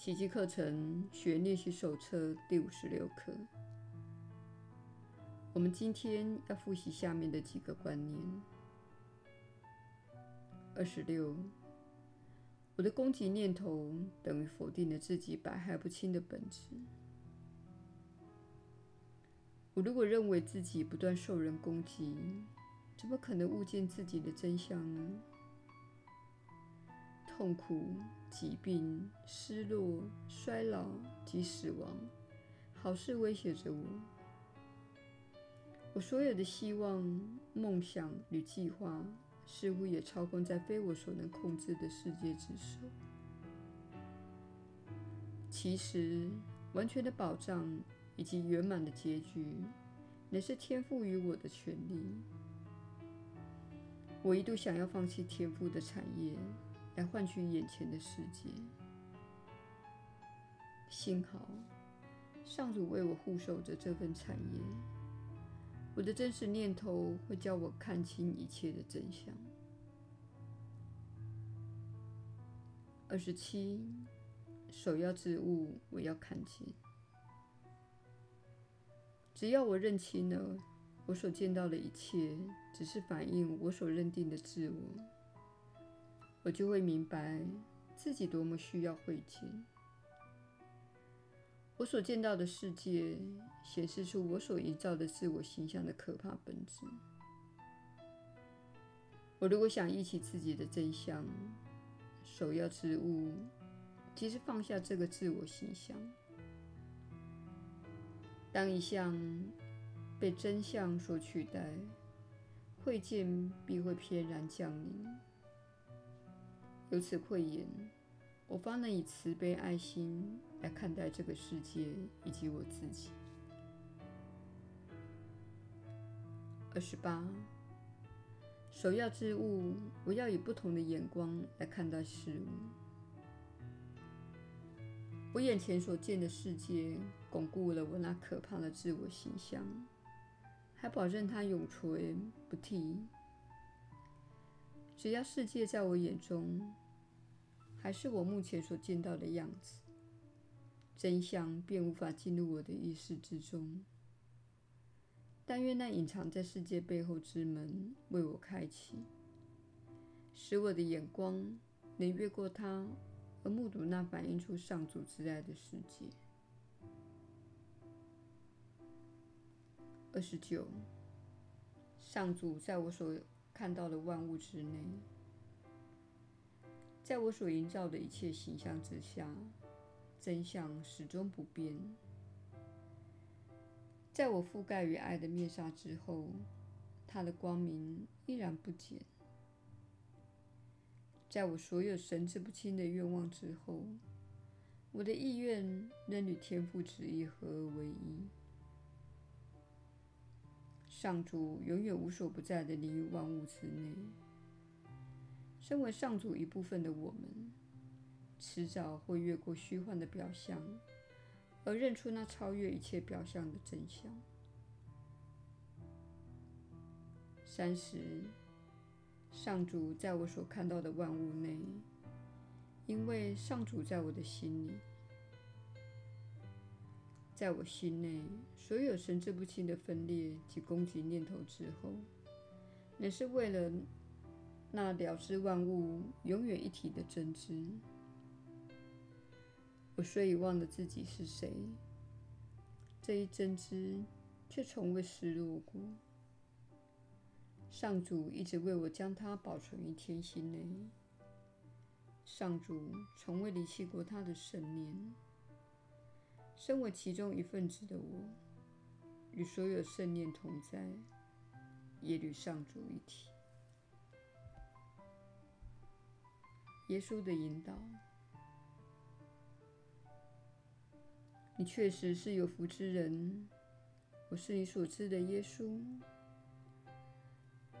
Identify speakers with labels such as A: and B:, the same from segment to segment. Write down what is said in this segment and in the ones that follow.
A: 奇迹课程学练习手册第五十六课。我们今天要复习下面的几个观念。二十六，我的攻击念头等于否定了自己百害不侵的本质。我如果认为自己不断受人攻击，怎么可能悟见自己的真相呢？痛苦、疾病、失落、衰老及死亡，好事威胁着我。我所有的希望、梦想与计划，似乎也操控在非我所能控制的世界之手。其实，完全的保障以及圆满的结局，乃是天赋予我的权利。我一度想要放弃天赋的产业。来换取眼前的世界。幸好，上主为我护守着这份产业。我的真实念头会叫我看清一切的真相。二十七，首要之物，我要看见。只要我认清了我所见到的一切，只是反映我所认定的自我。我就会明白自己多么需要慧见。我所见到的世界显示出我所营造的自我形象的可怕本质。我如果想忆起自己的真相，首要之务即是放下这个自我形象。当一项被真相所取代，慧见必会翩然降临。由此慧眼，我方能以慈悲爱心来看待这个世界以及我自己。二十八，首要之物，我要以不同的眼光来看待事物。我眼前所见的世界，巩固了我那可怕的自我形象，还保证它永存不替。只要世界在我眼中，还是我目前所见到的样子，真相便无法进入我的意识之中。但愿那隐藏在世界背后之门为我开启，使我的眼光能越过它，而目睹那反映出上主之爱的世界。二十九，上主在我所看到的万物之内。在我所营造的一切形象之下，真相始终不变。在我覆盖于爱的面纱之后，它的光明依然不减。在我所有神志不清的愿望之后，我的意愿仍与天父旨意合而为一。上主永远无所不在地临于万物之内。身为上主一部分的我们，迟早会越过虚幻的表象，而认出那超越一切表象的真相。三十，上主在我所看到的万物内，因为上主在我的心里，在我心内所有神志不清的分裂及攻击念头之后，乃是为了。那了知万物永远一体的真知，我虽已忘了自己是谁，这一真知却从未失落过。上主一直为我将它保存于天心内，上主从未离弃过他的圣念。身为其中一份子的我，与所有圣念同在，也与上主一体。耶稣的引导，你确实是有福之人。我是你所知的耶稣。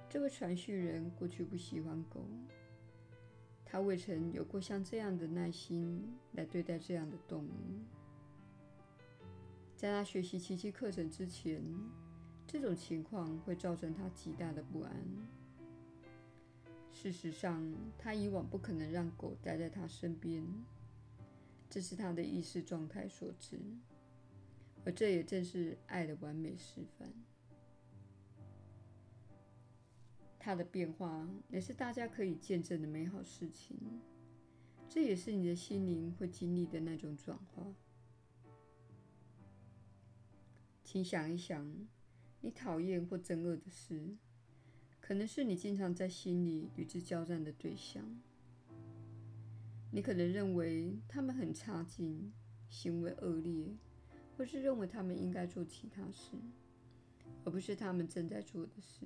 A: 这位传讯人过去不喜欢狗，他未曾有过像这样的耐心来对待这样的动物。在他学习奇迹课程之前，这种情况会造成他极大的不安。事实上，他以往不可能让狗待在他身边。这是他的意识状态所致，而这也正是爱的完美示范。他的变化也是大家可以见证的美好事情，这也是你的心灵会经历的那种转化。请想一想，你讨厌或憎恶的事，可能是你经常在心里与之交战的对象。你可能认为他们很差劲，行为恶劣，或是认为他们应该做其他事，而不是他们正在做的事。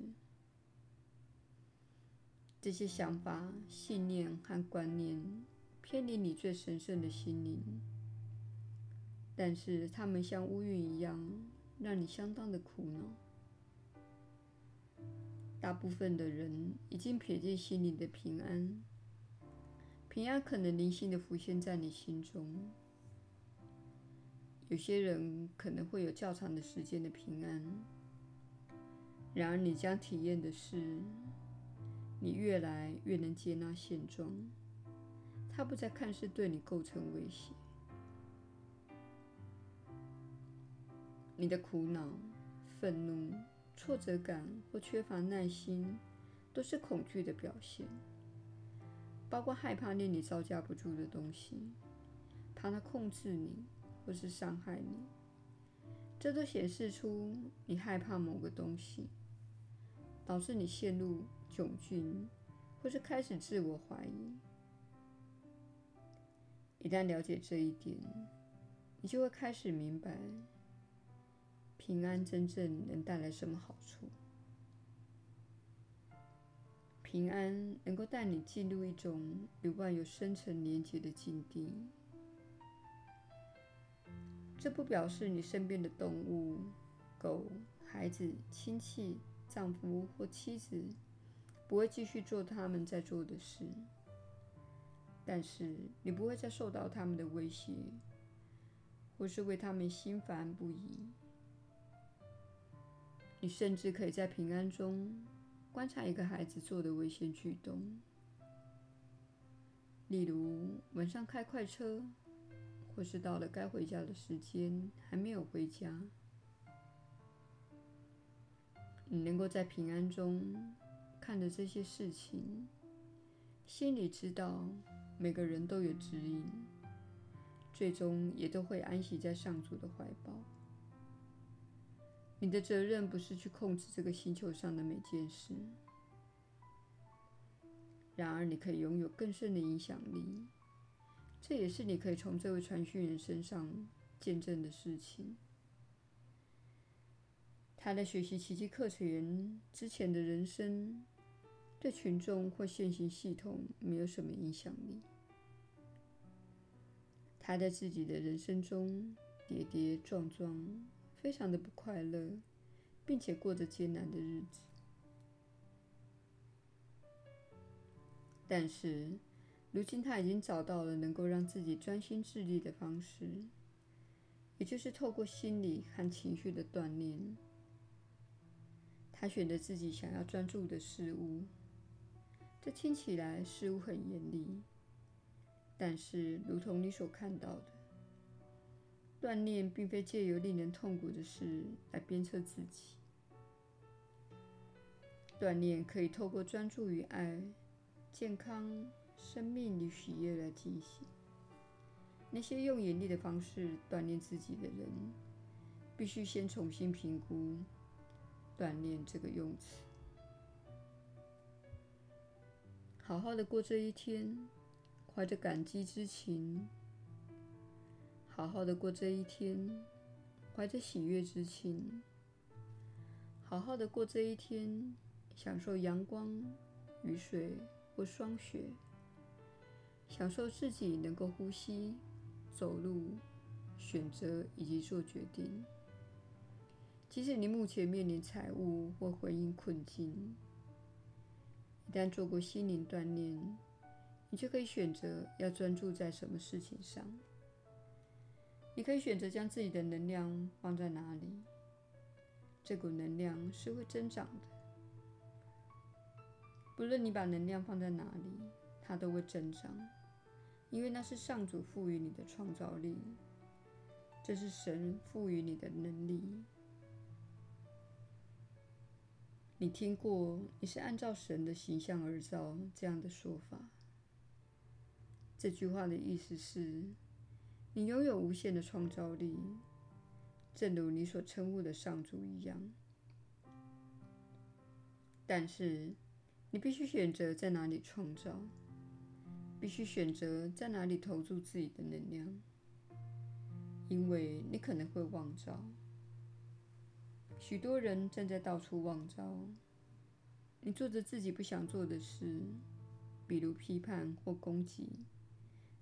A: 这些想法、信念和观念偏离你最神圣的心灵，但是他们像乌云一样，让你相当的苦恼。大部分的人已经撇进心灵的平安。平安可能零星的浮现在你心中，有些人可能会有较长的时间的平安。然而，你将体验的是，你越来越能接纳现状，它不再看似对你构成威胁。你的苦恼、愤怒、挫折感或缺乏耐心，都是恐惧的表现。包括害怕令你招架不住的东西，怕它控制你或是伤害你，这都显示出你害怕某个东西，导致你陷入窘境，或是开始自我怀疑。一旦了解这一点，你就会开始明白，平安真正能带来什么好处。平安能够带你进入一种与万有深层连接的境地。这不表示你身边的动物、狗、孩子、亲戚、丈夫或妻子不会继续做他们在做的事，但是你不会再受到他们的威胁，或是为他们心烦不已。你甚至可以在平安中。观察一个孩子做的危险举动，例如晚上开快车，或是到了该回家的时间还没有回家。你能够在平安中看着这些事情，心里知道每个人都有指引，最终也都会安息在上主的怀抱。你的责任不是去控制这个星球上的每件事，然而你可以拥有更深的影响力。这也是你可以从这位传讯人身上见证的事情。他在学习奇迹课程之前的人生，对群众或现行系统没有什么影响力。他在自己的人生中跌跌撞撞。非常的不快乐，并且过着艰难的日子。但是，如今他已经找到了能够让自己专心致力的方式，也就是透过心理和情绪的锻炼。他选择自己想要专注的事物。这听起来似乎很严厉，但是，如同你所看到的。锻炼并非借由令人痛苦的事来鞭策自己。锻炼可以透过专注于爱、健康、生命与喜悦来进行。那些用严厉的方式锻炼自己的人，必须先重新评估“锻炼”这个用词。好好的过这一天，怀着感激之情。好好的过这一天，怀着喜悦之情；好好的过这一天，享受阳光、雨水或霜雪，享受自己能够呼吸、走路、选择以及做决定。即使你目前面临财务或婚姻困境，一旦做过心灵锻炼，你就可以选择要专注在什么事情上。你可以选择将自己的能量放在哪里，这股能量是会增长的。不论你把能量放在哪里，它都会增长，因为那是上主赋予你的创造力，这是神赋予你的能力。你听过“你是按照神的形象而造”这样的说法。这句话的意思是，你拥有无限的创造力，正如你所称呼的上主一样。但是，你必须选择在哪里创造。必须选择在哪里投注自己的能量，因为你可能会妄造。许多人正在到处妄造。你做着自己不想做的事，比如批判或攻击，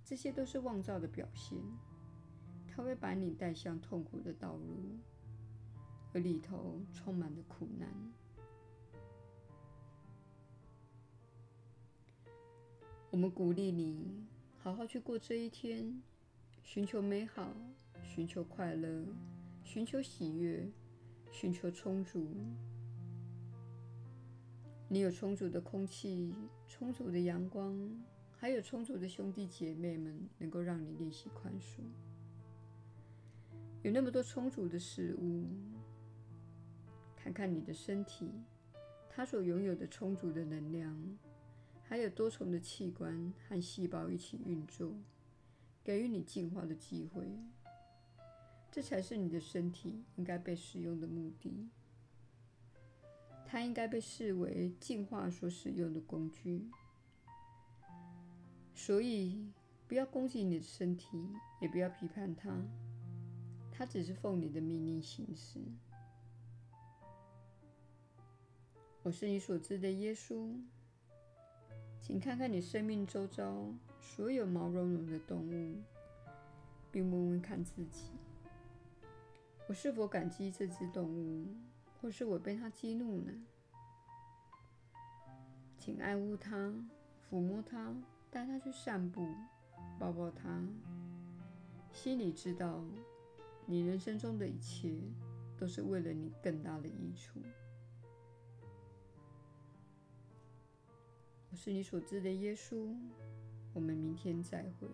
A: 这些都是妄造的表现。它会把你带向痛苦的道路，而里头充满了苦难。我们鼓励你好好去过这一天，寻求美好，寻求快乐，寻求喜悦，寻求充足。你有充足的空气，充足的阳光，还有充足的兄弟姐妹们，能够让你练习宽恕。有那么多充足的事物，看看你的身体，它所拥有的充足的能量。还有多重的器官和细胞一起运作，给予你进化的机会。这才是你的身体应该被使用的目的。它应该被视为进化所使用的工具。所以，不要攻击你的身体，也不要批判它。它只是奉你的命令行事。我是你所知的耶稣。请看看你生命周遭所有毛茸茸的动物，并问问看自己：我是否感激这只动物，或是我被它激怒呢？请爱护它，抚摸它，带他去散步，抱抱他。心里知道，你人生中的一切都是为了你更大的益处。我是你所知的耶稣，我们明天再会。